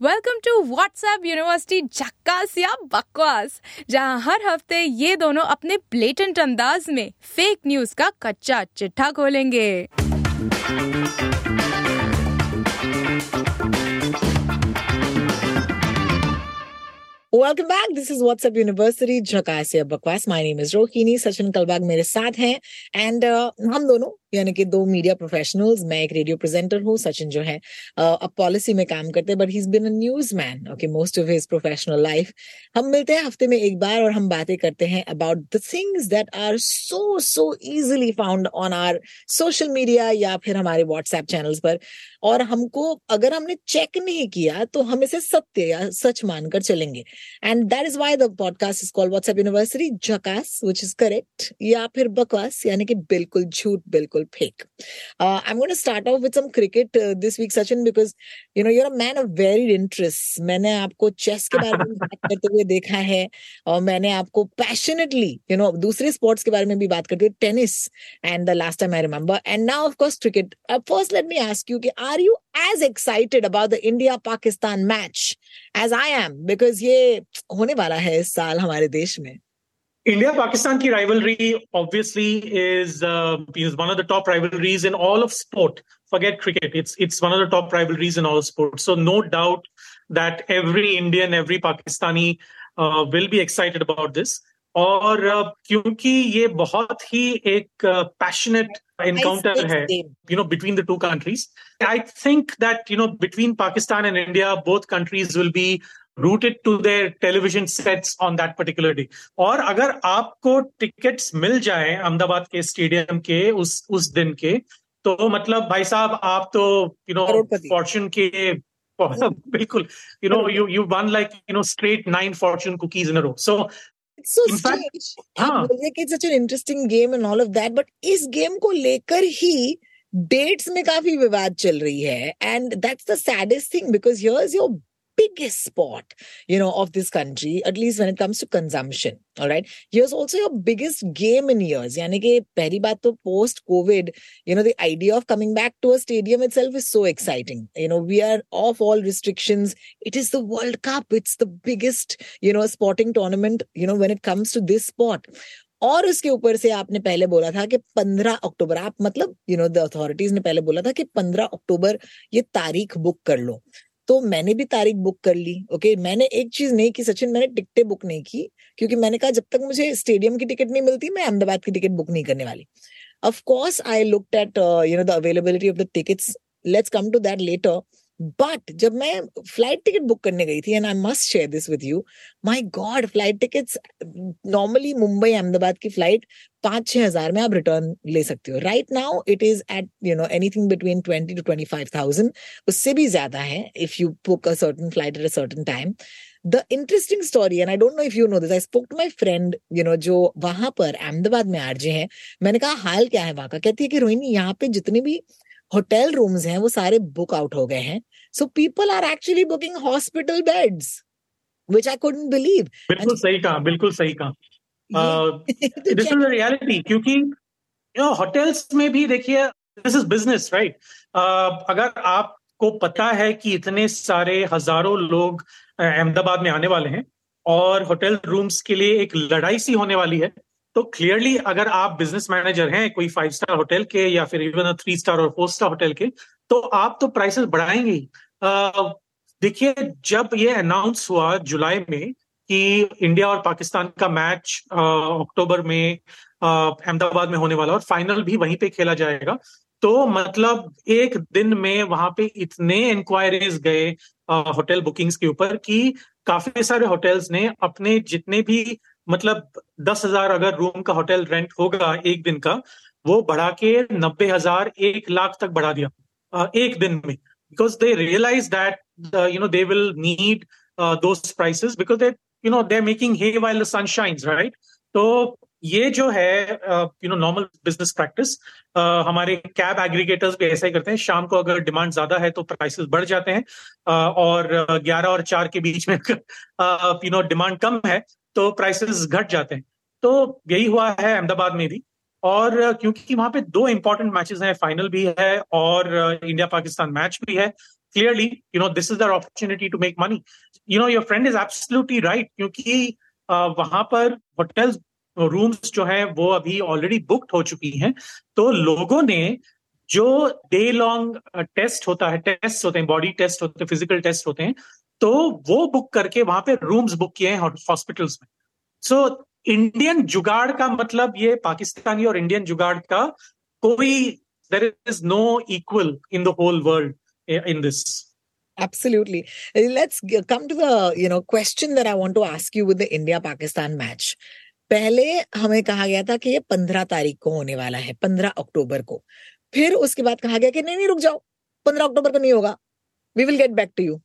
Welcome to WhatsApp university झक्कास या बकवास जहाँ हर हफ़्ते ये दोनों अपने ब्लेटेंट अंदाज में फेक न्यूज़ का कच्चा चिट्ठा खोलेंगे। Welcome back this is WhatsApp university झकास या बकवास। My name is Rohini Sachin Kalbag मेरे साथ हैं। एंड uh, हम दोनों यानी कि दो मीडिया प्रोफेशनल्स मैं एक रेडियो प्रेजेंटर हूँ, सचिन जो है अब पॉलिसी में काम करते हैं but he been a news man okay most of his professional life हम मिलते हैं हफ़्ते में एक बार और हम बातें करते हैं about the things that are so so easily found on our social media या फिर हमारे व्हाट्सएप चैनल्स पर। और हमको, अगर हमने चेक नहीं किया तो हम इसे सत्य या सच मानकर चलेंगे। And that is why the podcast is called WhatsApp university जकास which is correct या फिर बकवास, यानी कि बिल्कुल झूठ, बिल्कुल बिल्कुल fake I am going to start off with some cricket this week Sachin because you know you are a man of very interest मैंने आपको चेस के बारे में बात करते हुए देखा है और मैंने आपको पैशनेटली यू नो दूसरे स्पोर्ट्स के बारे में भी बात करते हुए tennis and the last time I remember and now of course cricket first let me ask you कि are you as excited about the India Pakistan match as I am because ये होने वाला है इस साल हमारे देश में. India Pakistan ki rivalry obviously is uh, is one of the top rivalries in all of sport. Forget cricket; it's it's one of the top rivalries in all sports. So no doubt that every Indian, every Pakistani uh, will be excited about this. और uh, क्योंकि ये बहुत ही एक passionate encounter है you know between the two countries I think that you know between Pakistan and India both countries will be Rooted to their television sets on that particular day और अगर आपको tickets मिल जाए अहमदाबाद के stadium के उस उस दिन के तो मतलब भाई साहब आप तो यू नो फॉर्चून के बिल्कुल you know you you won like you know straight nine fortune cookies in a row so so strange. हाँ. it's such an interesting game and all of that, but इस game को लेकर ही dates में काफ़ी विवाद चल रही है and that's the saddest thing because here is your biggest spot, you know, of this country, at least when it comes to consumption. All right. Here's also your biggest game in years. Yani ke pehli baat to post COVID, you know, the idea of coming back to a stadium itself is so exciting. You know, we are off all restrictions. It is the World Cup. It's the biggest, you know, sporting tournament, you know, when it comes to this sport. और उसके ऊपर से आपने पहले बोला था कि 15 अक्टूबर आप मतलब यू नो द अथॉरिटीज ने पहले बोला था कि 15 अक्टूबर ये तारीख बुक कर लो तो मैंने भी तारीख बुक कर ली ओके मैंने एक चीज़ नहीं की, सचिन, मैंने टिकटें बुक नहीं की, क्योंकि मैंने कहा जब तक मुझे स्टेडियम की टिकट नहीं मिलती, मैं अहमदाबाद की टिकट बुक नहीं करने वाली। Of course I look at you know the availability of the tickets let's come to that later but जब मैं फ़्लाइट टिकट बुक करने गई थी and I must share this with you my god flight tickets normally Mumbai Ahmedabad की flight पाँच छह हज़ार में आप रिटर्न ले सकते हो। Right now it is at you know anything between twenty two twenty five thousand उससे भी ज़्यादा है if you book a certain flight at a certain time the interesting story and I don't know if you know this I spoke to my friend you know जो वहाँ पर अहमदाबाद में RJ हैं। मैंने कहा, हाल क्या है? वहाँ का कहती है कि रोहिणी, यहाँ पे जितने भी होटल रूम्स हैं वो सारे बुक आउट हो गए हैं। So people are actually booking hospital beds which I couldn't believe बिल्कुल सही कहा बिल्कुल सही कहा। दिस इज़ रियलिटी क्योंकि यू नो होटल्स में भी देखिए दिस इज़ बिज़नेस राइट अगर आपको पता है कि इतने सारे हज़ारों लोग अहमदाबाद में आने वाले हैं और होटल रूम्स के लिए एक लड़ाई सी होने वाली है तो क्लियरली अगर आप बिज़नेस मैनेजर हैं, कोई फाइव स्टार होटल के या फिर इवन थ्री स्टार और फोर स्टार होटल के तो आप तो प्राइसेस बढ़ाएँगे ही। देखिए, जब ये अनाउंस हुआ जुलाई में कि इंडिया और पाकिस्तान का मैच अक्टूबर में अहमदाबाद में होने वाला और फाइनल भी वहीं पे खेला जाएगा तो मतलब एक दिन में वहाँ पे इतने इंक्वायरीज गए होटल बुकिंग्स के ऊपर कि काफ़ी सारे होटल्स ने अपने जितने भी मतलब दस हज़ार अगर रूम का होटल रेंट होगा एक दिन का वो बढ़ा के नब्बे हज़ार एक लाख तक बढ़ा दिया एक दिन में। Because they realize that you know they will need दो prices because they you know they making hay while the sun shines right तो ये जो है you know normal business practice हमारे कैब एग्रीगेटर्स भी ऐसा ही करते हैं। शाम को अगर डिमांड ज़्यादा है तो प्राइसेस बढ़ जाते हैं uh, और 11 और 4 के बीच में यू नो डिमांड कम है तो प्राइसेस घट जाते हैं। तो यही हुआ है अहमदाबाद में भी। और क्योंकि वहाँ पे दो इंपॉर्टेंट मैचेस हैं फाइनल भी है और इंडिया पाकिस्तान मैच भी है। Clearly you know this is their opportunity to make money you know your friend is absolutely right क्योंकि वहाँ पर होटल्स रूम्स जो है, वो अभी ऑलरेडी बुक्ड हो चुकी हैं। तो लोगों ने जो डे लॉन्ग टेस्ट होता है टेस्ट होते हैं बॉडी टेस्ट होते हैं फ़िज़िकल टेस्ट होते हैं तो वो बुक करके वहाँ पे रूम्स बुक किए हैं हॉस्पिटल्स में। सो so, इंडियन जुगाड़ का मतलब ये पाकिस्तानी और इंडियन जुगाड़ का कोई there is no equal in the whole world in this Absolutely. Let's come to the you know question that I want to ask you with the India Pakistan match. पहले हमें कहा गया था कि ये पंद्रह तारीख को होने वाला है पंद्रह अक्टूबर को। फिर उसके बाद कहा गया कि नहीं नहीं रुक जाओ पंद्रह अक्टूबर को नहीं होगा। We will get back to you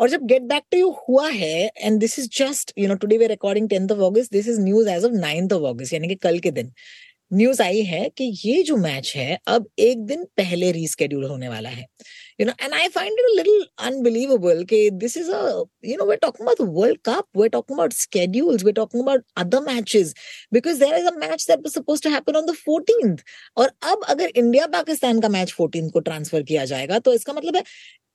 और जब गेट बैक टू यू हुआ है and this is just you know today recording tenth of August this is news as of ninth of August यानी कि कल के दिन। न्यूज़ आई है कि ये जो मैच है, अब एक दिन पहले रीस्केड्यूल होने वाला है। You know and I find it a little unbelievable कि this is a you know we're talking about world cup we're talking about schedules we're talking about other matches because there is a match that was suppose to happen on the fourteen और अब अगर India Pakistan का match fourteen को transfer किया जाएगा तो इसका मतलब है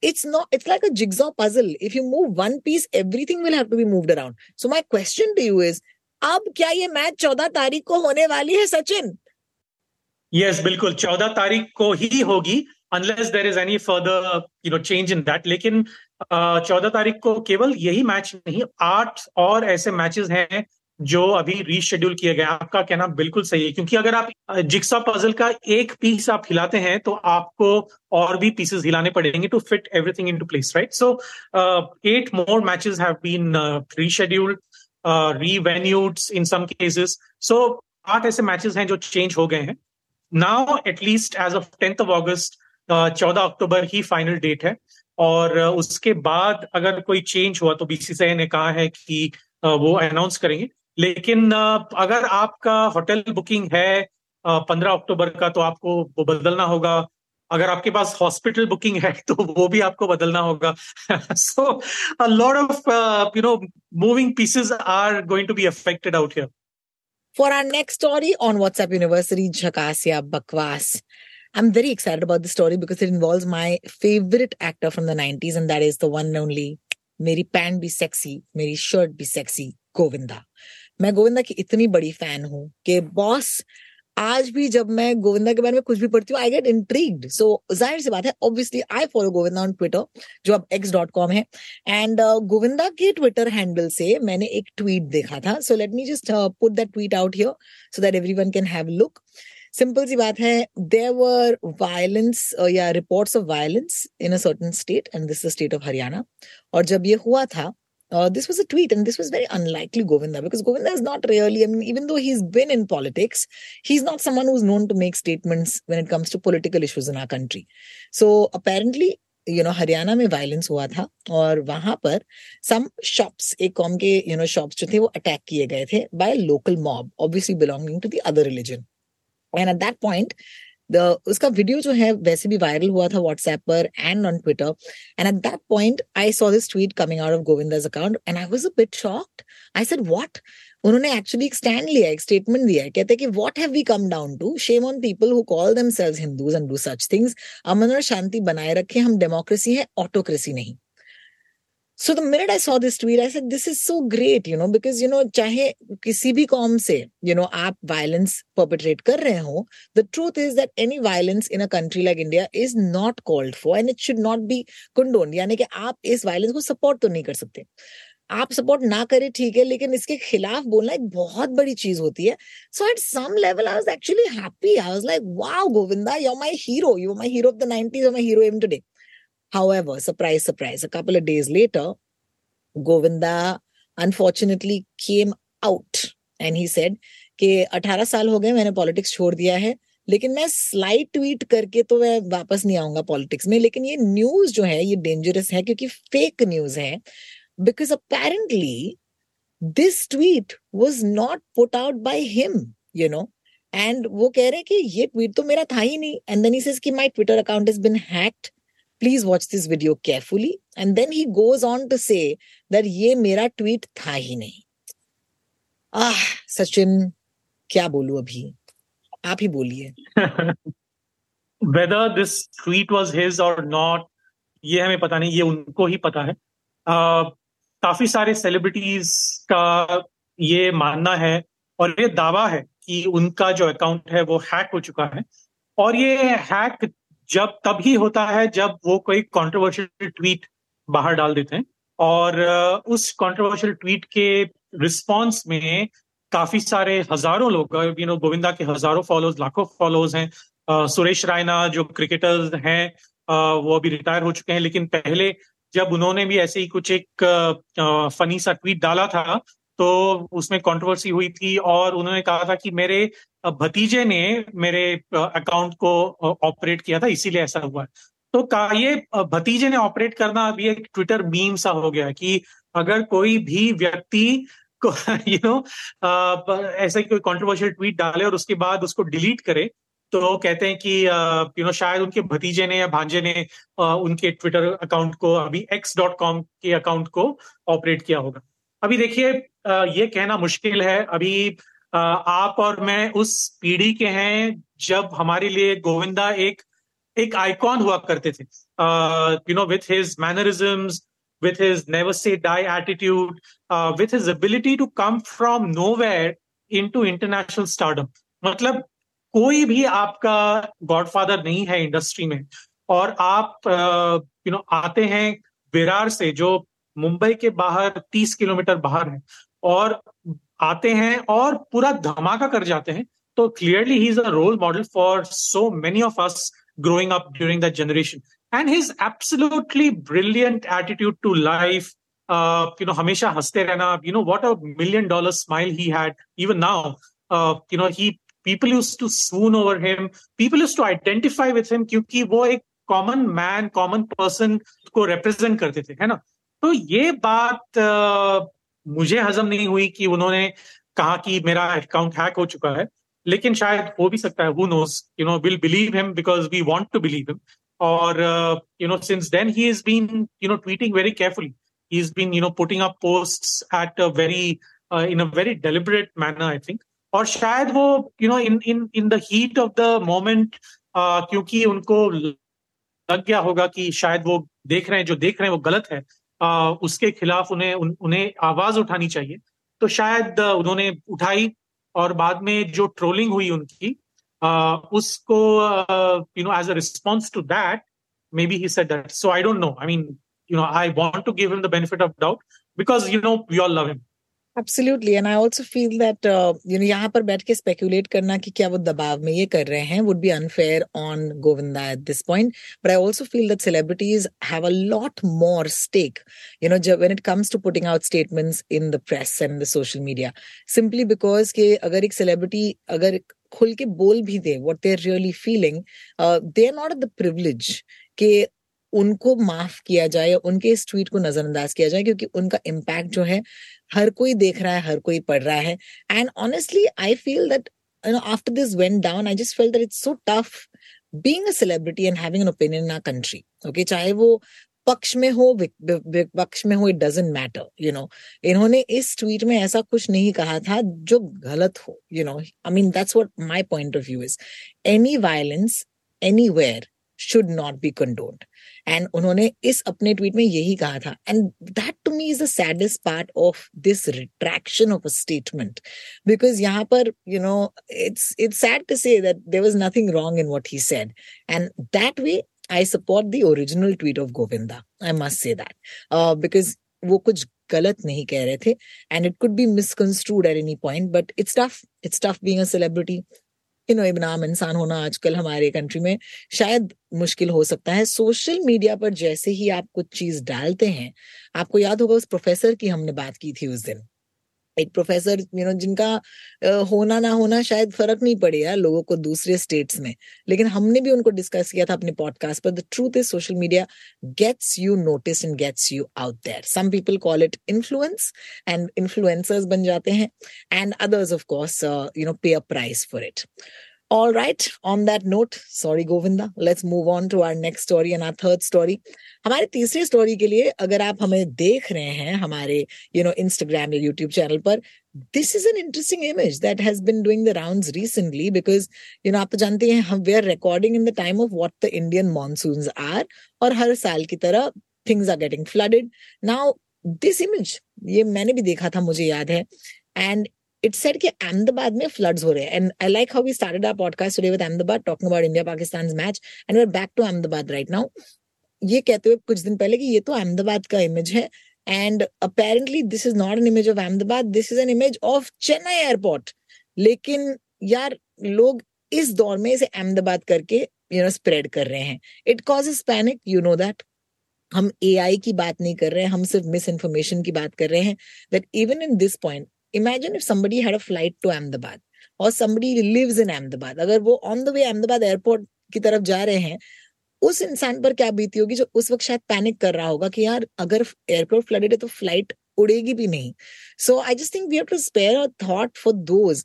it's not it's like a jigsaw puzzle if you move one piece everything will have to be moved around so my question to you is अब क्या ये मैच चौदह तारीख को होने वाली है सचिन यस yes, बिल्कुल चौदह तारीख को ही होगी unless there is any further you know change in that लेकिन चौदह तारीख को केवल यही मैच नहीं आठ और ऐसे मैचेस हैं जो अभी रीशेड्यूल किया गया, आपका कहना बिल्कुल सही है, क्योंकि अगर आप जिक्सा पजल का एक पीस आप हिलाते हैं तो आपको और भी पीसेस हिलाने पड़ेंगे to fit everything into place right so eight more matches have been rescheduled revenued in some cases so आठ ऐसे मैचेस हैं जो चेंज हो गए हैं। Now at least as of tenth of August चौदह अक्टूबर ही फाइनल डेट है। और उसके बाद अगर कोई चेंज हुआ तो बीसीसीआई ने कहा है कि वो अनाउंस करेंगे। लेकिन अगर आपका होटल बुकिंग है पंद्रह अक्टूबर का तो आपको वो बदलना होगा। अगर आपके पास हॉस्पिटल बुकिंग है तो वो भी आपको बदलना होगा। So a lot of you know moving pieces are going to be affected out here for our next story on WhatsApp university झकासिया बकवास I'm very excited about the story because it involves my favorite actor from the 90s, and that is the one and only Meri Pan Be Sexy, Meri Shirt Be Sexy, Govinda. मैं गोविंदा की इतनी बड़ी fan हूँ कि boss आज भी जब मैं गोविंदा के बारे में कुछ भी पढ़ती हूँ आई गेट इंट्रीग्ड सो ज़ाहिर सी बात है obviously I follow Govinda on Twitter जो अब एक्स डॉट कॉम है. एंड uh, गोविंदा के ट्विटर हैंडल से मैंने एक ट्वीट देखा था. So let me just put that tweet out here so that everyone can have look simple सी बात है there were violence or reports of violence in a certain state and this state of Haryana और जब ये हुआ था Uh, this was a tweet, and this was very unlikely Govinda because Govinda is not really, I mean, even though he's been in politics, he's not someone who's known to make statements when it comes to political issues in our country. So apparently, you know, Haryana में violence हुआ था और वहां पर some shops एक कॉम के you know shops जो थे वो अटैक किए गए थे by local mob obviously belonging to the other religion and at that point the उसका वीडियो जो है, वैसे भी वायरल हुआ था व्हाट्सएप पर and on Twitter and at that point I saw this tweet coming out of Govinda's account and I was a bit shocked I said what उन्होंने actually एक स्टैंड लिया, एक स्टेटमेंट दिया है। कहते हैं कि what have we come down to shame on people who call themselves Hindus and do such things अमन और शांति बनाए रखें, हम डेमोक्रेसी है ऑटोक्रेसी नहीं. So the minute I saw this tweet I said this is so great you know because you know चाहे किसी भी कॉम से यू you नो know, आप वायलेंस परपिट्रेट कर रहे हो the truth is that any violence in a country like India is not called for and it should not be condone यानी कि आप इस वायलेंस को सपोर्ट तो नहीं कर सकते। आप सपोर्ट ना करें ठीक है लेकिन इसके खिलाफ बोलना एक बहुत बड़ी चीज़ होती है। So at some level I was actually happy I was like wow Govinda you are my hero you are my hero of the 90s you are my hero even today However, surprise, surprise, a couple of days later, Govinda unfortunately came out and he said, कि 18 साल हो गए मैंने politics छोड़ दिया है लेकिन मैं स्लाइड ट्वीट करके तो मैं वापस नहीं आऊँगा पॉलिटिक्स में लेकिन ये न्यूज़ जो है ये डेंजरस है क्योंकि फेक न्यूज़ है because apparently this tweet was not put out by him you know and वो कह रहे हैं कि ये ट्वीट तो मेरा था ही नहीं and then he my Twitter account is been hacked Please watch this video carefully. And then he goes on to say that ये मेरा tweet था ही नहीं. Ah, सचिन क्या बोलूँ अभी आप ही बोलिए whether this tweet was his or not ये हमें पता नहीं ये उनको ही पता है uh, काफ़ी सारे सेलिब्रिटीज का ये मानना है और ये दावा है कि उनका जो अकाउंट है वो हैक हो चुका है और ये हैक जब तब ही होता है जब वो कोई कंट्रोवर्शियल ट्वीट बाहर डाल देते हैं। और उस कंट्रोवर्शियल ट्वीट के रिस्पॉन्स में काफ़ी सारे हज़ारों लोग यू नो गोविंदा के हज़ारों फॉलोअर्स लाखों फॉलोअर्स हैं। सुरेश रायना जो क्रिकेटर्स हैं वो अभी रिटायर हो चुके हैं। लेकिन पहले जब उन्होंने भी ऐसे ही कुछ एक फनी सा ट्वीट डाला था तो उसमें कंट्रोवर्सी हुई थी और उन्होंने कहा था कि मेरे भतीजे ने मेरे अकाउंट को ऑपरेट किया था, इसीलिए ऐसा हुआ। तो का ये भतीजे ने ऑपरेट करना अभी एक ट्विटर मीम सा हो गया कि अगर कोई भी व्यक्ति को यू नो ऐसा कोई कंट्रोवर्शियल ट्वीट डाले और उसके बाद उसको डिलीट करे तो कहते हैं कि यू नो शायद उनके भतीजे ने या भांजे ने उनके ट्विटर अकाउंट को अभी एक्स डॉट कॉम के अकाउंट को ऑपरेट किया होगा। अभी देखिए ये कहना मुश्किल है। अभी आप और मैं उस पीढ़ी के हैं जब हमारे लिए गोविंदा एक एक आइकॉन हुआ करते थे। You know with his mannerisms with his never say die attitude, uh, with his ability to come from nowhere into international stardom. मतलब कोई भी आपका गॉडफादर नहीं है इंडस्ट्री में। और आप you uh, know you know, आते हैं विरार से जो मुंबई के बाहर तीस किलोमीटर बाहर है और आते हैं और पूरा धमाका कर जाते हैं तो clearly he is a role model for so many of us growing up during that generation and his absolutely brilliant attitude to life you know हमेशा हँसते रहना you know what a million dollar smile he had even now you know he people used to swoon over him people used to identify with him क्योंकि वो एक common man common person को represent करते थे, है ना? तो ये बात आ, मुझे हजम नहीं हुई कि उन्होंने कहा कि मेरा अकाउंट हैक हो चुका है लेकिन शायद हो भी सकता है who knows you know will believe him because we want to believe him और you know since then he is been you know tweeting very carefully he is been you know putting up posts at a very in a very deliberate manner I think और शायद वो you know in in in the heat of the moment क्योंकि उनको लग गया होगा कि शायद वो देख रहे हैं जो देख रहे हैं वो गलत है uh, उसके खिलाफ उन्हें उन, उन्हें आवाज़ उठानी चाहिए। तो शायद उन्होंने उठाई और बाद में जो ट्रोलिंग हुई उनकी आ, उसको you know as a response to that may be he said that so I don't know I mean you know I want to give him the benefit of doubt because you know we all love him absolutely and I also feel that you know यहाँ पर बैठ के speculate करना कि क्या वो दबाव में ये कर रहे हैं would be unfair on Govinda at this point but I also feel that celebrities have a lot more stake you know when it comes to putting out statements in the press and the social media simply because के अगर एक celebrity अगर खुल के बोल भी दे what they are really feeling they are not the privilege के उनको माफ़ किया जाए, उनके इस ट्वीट को नजरअंदाज किया जाए, क्योंकि उनका इम्पैक्ट जो है हर कोई देख रहा है, हर कोई पढ़ रहा है। And honestly I feel that you know, after this went down, i just felt that it's so tough being a celebrity and having an opinion in our country, okay? चाहे वो पक्ष में हो विपक्ष में हो it doesn't matter you know इन्होंने इस ट्वीट में ऐसा कुछ नहीं कहा था जो गलत हो you know I mean that's what my point of view is any violence anywhere should not be condoned and उन्होंने इस अपने ट्वीट में यही कहा था। And that to me is the saddest part of this retraction of a statement because यहाँ पर you know it's it's sad to say that there was nothing wrong in what he said and that way I support the original tweet of Govinda I must say that because वो कुछ गलत नहीं कह रहे थे। And it could be misconstrued at any point but it's tough it's tough being a celebrity you know एक नाम इंसान होना आजकल हमारे कंट्री में शायद मुश्किल हो सकता है। सोशल मीडिया पर जैसे ही आप कुछ चीज़ डालते हैं, आपको याद होगा उस प्रोफेसर की हमने बात की थी उस दिन। एक प्रोफेसर यू नो जिनका होना ना होना शायद फ़र्क नहीं पड़े यार लोगों को दूसरे स्टेट्स में। लेकिन हमने भी उनको डिस्कस किया था अपने पॉडकास्ट पर the truth is social media gets you notice and gets you out there some people call it influence and influencers बन जाते हैं and others of course you know pay a price for it All right. On that note, sorry Govinda, let's move on to our next story and our third story. हमारे तीसरी story के लिए अगर आप हमें देख रहे हैं हमारे यू नो इंस्टाग्राम या यूट्यूब चैनल पर this is an interesting image that has been doing the rounds recently because you know आप तो जानते हैं हम we are recording in the time of what the Indian monsoons are और हर साल की तरह things are getting flooded now this image ये मैंने भी देखा था मुझे याद है एंड it said कि Ahmedabad में floods हो रहे हैं. And I like how we started our podcast today with Ahmedabad, talking about India, Pakistan's match, and we're back to Ahmedabad right now. ये कहते हुए कुछ दिन पहले कि ये तो अहमदाबाद का इमेज है. And apparently this is not an image of Ahmedabad this is an image of Chennai airport लेकिन यार, लोग इस दौर में इसे अहमदाबाद करके यू नो स्प्रेड कर रहे हैं. It causes panic you know that हम ए की बात नहीं कर रहे हैं, हम सिर्फ़ मिस इन्फॉर्मेशन की बात कर रहे हैं. That even in this point imagine if somebody had a flight to Ahmedabad or somebody lives in Ahmedabad. अगर वो on the way Ahmedabad airport की तरफ़ जा रहे हैं, उस इंसान पर क्या बीती होगी जो उस वक्त शायद पैनिक कर रहा होगा कि यार, अगर एयरपोर्ट फ्लडेड है तो फ़्लाइट उड़ेगी भी नहीं। So I just think we have to spare a thought for those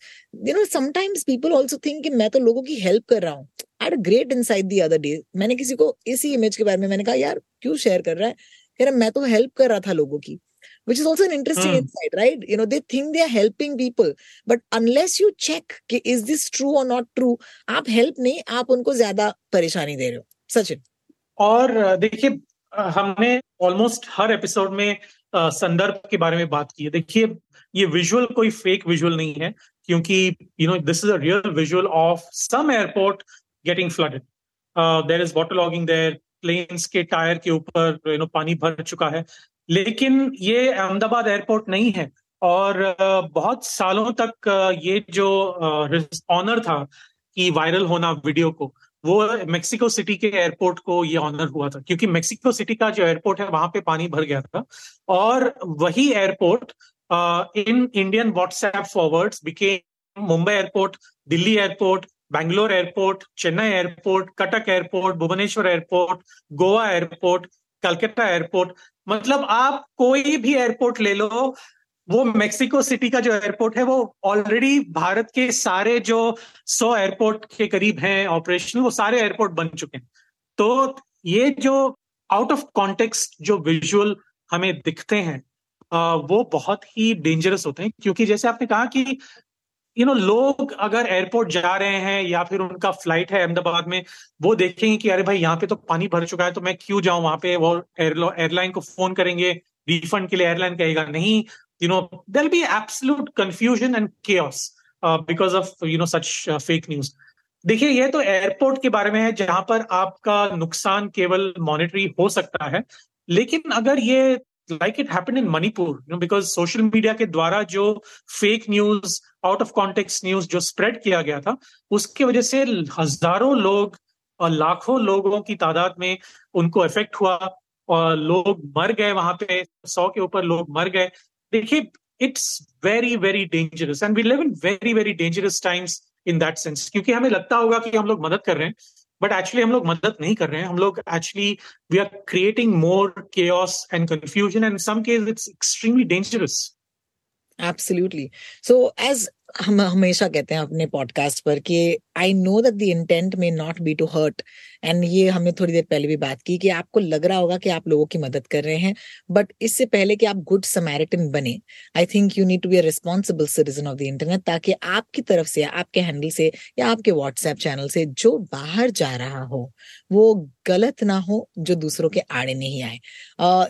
you know sometimes people also think कि मैं तो लोगों की हेल्प कर रहा हूँ। I great inside the other day मैंने किसी को इसी इमेज के बारे में मैंने कहा, यार, क्यों शेयर कर रहा है? रहा, मैं तो हेल्प कर रहा था लोगों की। Which is also an interesting mm. insight, right? You know, they think they are helping people, but unless you check कि is this true or not true, आप help नहीं, आप उनको ज़्यादा परेशानी दे रहे हो. सचिन. और देखिए हमने ऑलमोस्ट हर एपिसोड में संदर्भ के बारे में बात की है देखिए ये विजुअल कोई फेक विजुअल नहीं है क्योंकि you know this is a real visual of some airport getting flooded there is water logging there planes के टायर के ऊपर यू नो पानी भर चुका है लेकिन ये अहमदाबाद एयरपोर्ट नहीं है। और बहुत सालों तक ये जो ऑनर था कि वायरल होना वीडियो को, वो मेक्सिको सिटी के एयरपोर्ट को ये ऑनर हुआ था। क्योंकि मेक्सिको सिटी का जो एयरपोर्ट है, वहाँ पे पानी भर गया था। और वही airport in Indian WhatsApp forward became Mumbai airport Delhi airport Bangalore airport Chennai airport Cuttack airport Bhubaneswar airport Goa airport Calcutta airport मतलब आप कोई भी एयरपोर्ट ले लो, वो मेक्सिको सिटी का जो एयरपोर्ट है, वो ऑलरेडी भारत के सारे जो सौ एयरपोर्ट के करीब हैं ऑपरेशनल वो सारे एयरपोर्ट बन चुके हैं। तो ये जो आउट ऑफ़ कॉन्टेक्स्ट जो विजुअल हमें दिखते हैं वो बहुत ही डेंजरस होते हैं, क्योंकि जैसे आपने कहा कि यू नो लोग अगर एयरपोर्ट जा रहे हैं या फिर उनका फ़्लाइट है अहमदाबाद में, वो देखेंगे कि अरे भाई, यहाँ पे तो पानी भर चुका है तो मैं क्यों जाऊँ? वहाँ पे वो एयरलाइन को फ़ोन करेंगे रिफंड के लिए एयरलाइन कहेगा, नहीं you know there be absolute confusion and cares because of you know such fake news देखिए, ये तो एयरपोर्ट के बारे में है, जहाँ पर आपका नुकसान केवल मॉनिटरी हो सकता है, लेकिन अगर ये happened in Manipur, you know, because social media के द्वारा जो fake news out of context news जो स्प्रेड किया गया था उसकी वजह से हज़ारों लोग और लाखों लोगों की तादाद में उनको इफ़ेक्ट हुआ और लोग मर गए वहाँ पे सौ के ऊपर लोग मर गए। देखिए it's very very dangerous and we live in very very dangerous times in that sense क्योंकि हमें लगता होगा कि हम लोग मदद कर रहे हैं बट एक्चुअली हम लोग मदद नहीं कर रहे हैं। हम लोग actually we are creating more chaos and confusion and some case it's extremely dangerous absolutely so as हम हमेशा कहते हैं अपने पॉडकास्ट पर कि I know that the intent may not be to hurt and ये हमने थोड़ी देर पहले भी बात की कि आपको लग रहा होगा कि आप लोगों की मदद कर रहे हैं बट इससे पहले कि आप गुड समैरिटन बने I think you need to be a responsible citizen of the internet ताकि आपकी तरफ़ से, आपके हैंडल से या आपके व्हाट्सएप चैनल से जो बाहर जा रहा हो, वो गलत ना हो, जो दूसरों के आड़े नहीं आए।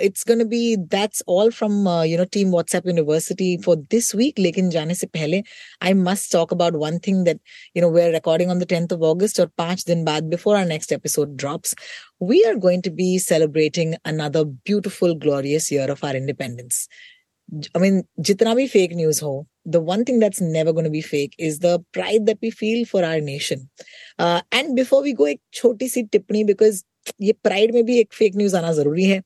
It's gone be that's all from you know team WhatsApp university for this week लेकिन जाने से पहले I must talk about one thing that you know we are recording on the tenth of August और पांच दिन बाद before our next episode drops, we are going to be celebrating another beautiful, glorious year of our independence. I mean, jitna bhi fake news ho, the one thing that's never going to be fake is the pride that we feel for our nation. Uh, and before we go, एक छोटी सी टिप्पणी because ये pride में भी एक fake news आना जरूरी है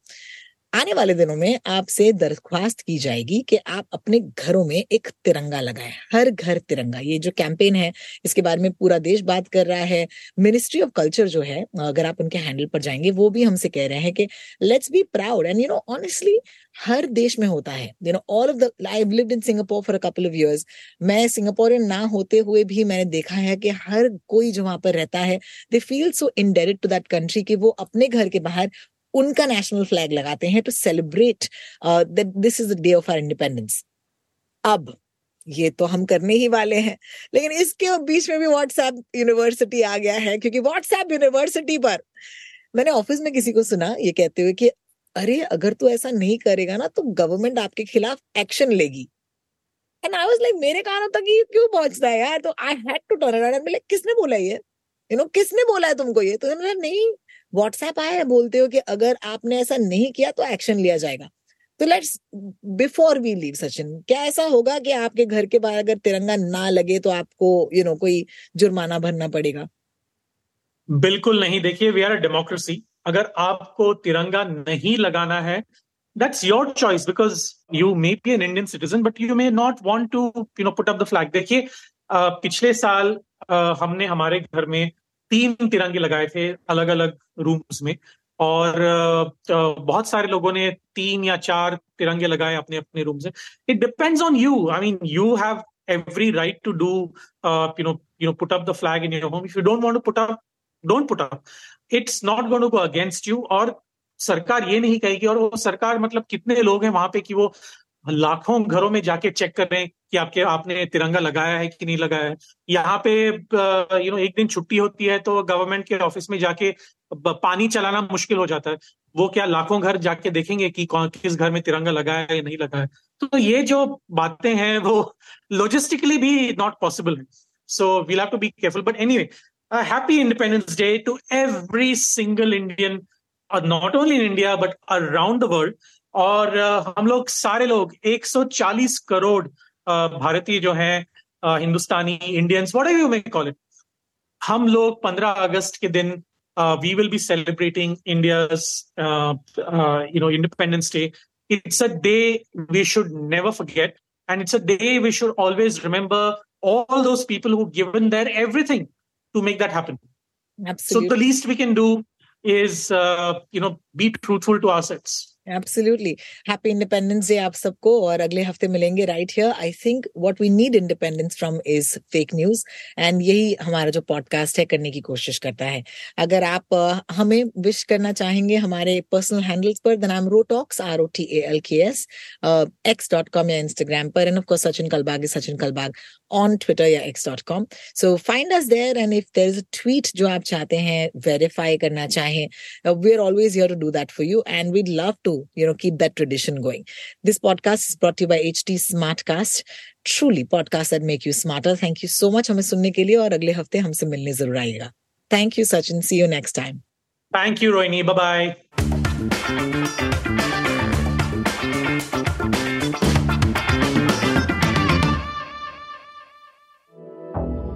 आने वाले दिनों में आपसे दरख्वास्त की जाएगी कि आप अपने घरों में एक तिरंगा लगाएँ, हर घर तिरंगा। ये जो कैंपेन है, इसके बारे में पूरा देश बात कर रहा है। मिनिस्ट्री ऑफ़ कल्चर जो है, अगर आप उनके हैंडल पर जाएँगे, वो भी हमसे कह रहे हैं कि let's be proud and you know honestly हर देश में होता है। You know all of the I lived in Singapore for a couple of years मैं सिंगापुरियन ना होते हुए भी मैंने देखा है कि हर कोई जो वहाँ पर रहता है they feel so indebted to that country कि वो अपने घर के बाहर उनका नेशनल फ्लैग लगाते हैं to celebrate this is the day of our independence अब, ये तो हम करने ही वाले हैं। लेकिन इसके बीच में भी व्हाट्सएप यूनिवर्सिटी आ गया है, क्योंकि व्हाट्सएप यूनिवर्सिटी पर मैंने ऑफ़िस में किसी को सुना, ये कहते हुए कि, अरे, अगर तू ऐसा नहीं करेगा ना तो गवर्नमेंट आपके खिलाफ एक्शन लेगी। एंड आई वाज लाइक मेरे कानों तक ये क्यों पहुँचता है यार? तो I had to turn around like किसने बोला ये? यू नो किसने बोला है तुमको ये? तो नहीं व्हाट्सएप आया है बोलते हो कि अगर आपने ऐसा नहीं किया तो एक्शन लिया जाएगा। तो let's before we leave Sachin क्या ऐसा होगा कि आपके घर के बाहर अगर तिरंगा ना लगे तो आपको यू you नो know, कोई जुर्माना भरना पड़ेगा? बिल्कुल नहीं। देखिए वी आर अ डेमोक्रेसी अगर आपको तिरंगा नहीं लगाना है that's your choice because you may be an Indian citizen but you may not want to you know put up the flag देखिए पिछले साल हमने हमारे घर में तीन तिरंगे लगाए थे अलग अलग रूम्स में। और बहुत सारे लोगों ने तीन या चार तिरंगे लगाए अपने अपने रूम से it depends on you I mean you have every right to do you know you know put up the flag in your home if you don't want to put up don't put up it's not gone against you और सरकार ये नहीं कहेगी, और वो सरकार मतलब कितने लोग हैं वहाँ पे कि वो लाखों घरों में जाके चेक कर कि आपके, आपने तिरंगा लगाया है कि नहीं लगाया है। यहाँ पे यू नो एक दिन छुट्टी होती है तो गवर्नमेंट के ऑफ़िस में जाके पानी चलाना मुश्किल हो जाता है। वो क्या लाखों घर जाके देखेंगे कि कौन, किस घर में तिरंगा लगाया है या नहीं लगाया तो ये जो बातें हैं वो लॉजिस्टिकली भी नॉट पॉसिबल है। So we'll have to be careful but anyway happy Independence Day to every single Indian not only in India but around the world और हम लोग सारे लोग 140 करोड़ भारतीय जो हैं Hindustani Indians what you may call it हम लोग 15 अगस्त के दिन we will be celebrating India you know independence day it's a day we should never forget and it's a day we should always remember all those people who've given their everything to make that happen Absolutely. so the least we can do is uh, you know be truthful to ourselves Absolutely happy Independence Day आप सबको और अगले हफ़्ते मिलेंगे right here I think what we need independence from is fake news and यही हमारा जो podcast है करने की कोशिश करता है। अगर आप हमें विश करना चाहेंगे हमारे पर्सनल हैंडल्स पर द नाम Rotalks R O T A L K S X dot com या इंस्टाग्राम पर and of course Sachin Kalbag is Sachin Kalbag on Twitter या com so find us there and if there is a tweet जो आप चाहते हैं verify करना चाहें we are always here to do that for you and we'd love to you know, keep that tradition going. This podcast is brought to you by HT Smartcast. Truly podcasts that make you smarter. Thank you so much हमें सुनने के लिए और अगले हफ़्ते हमसे मिलने ज़रूर आइएगा. Thank you, Sachin. See you next time. Thank you, Rohini. Bye-bye.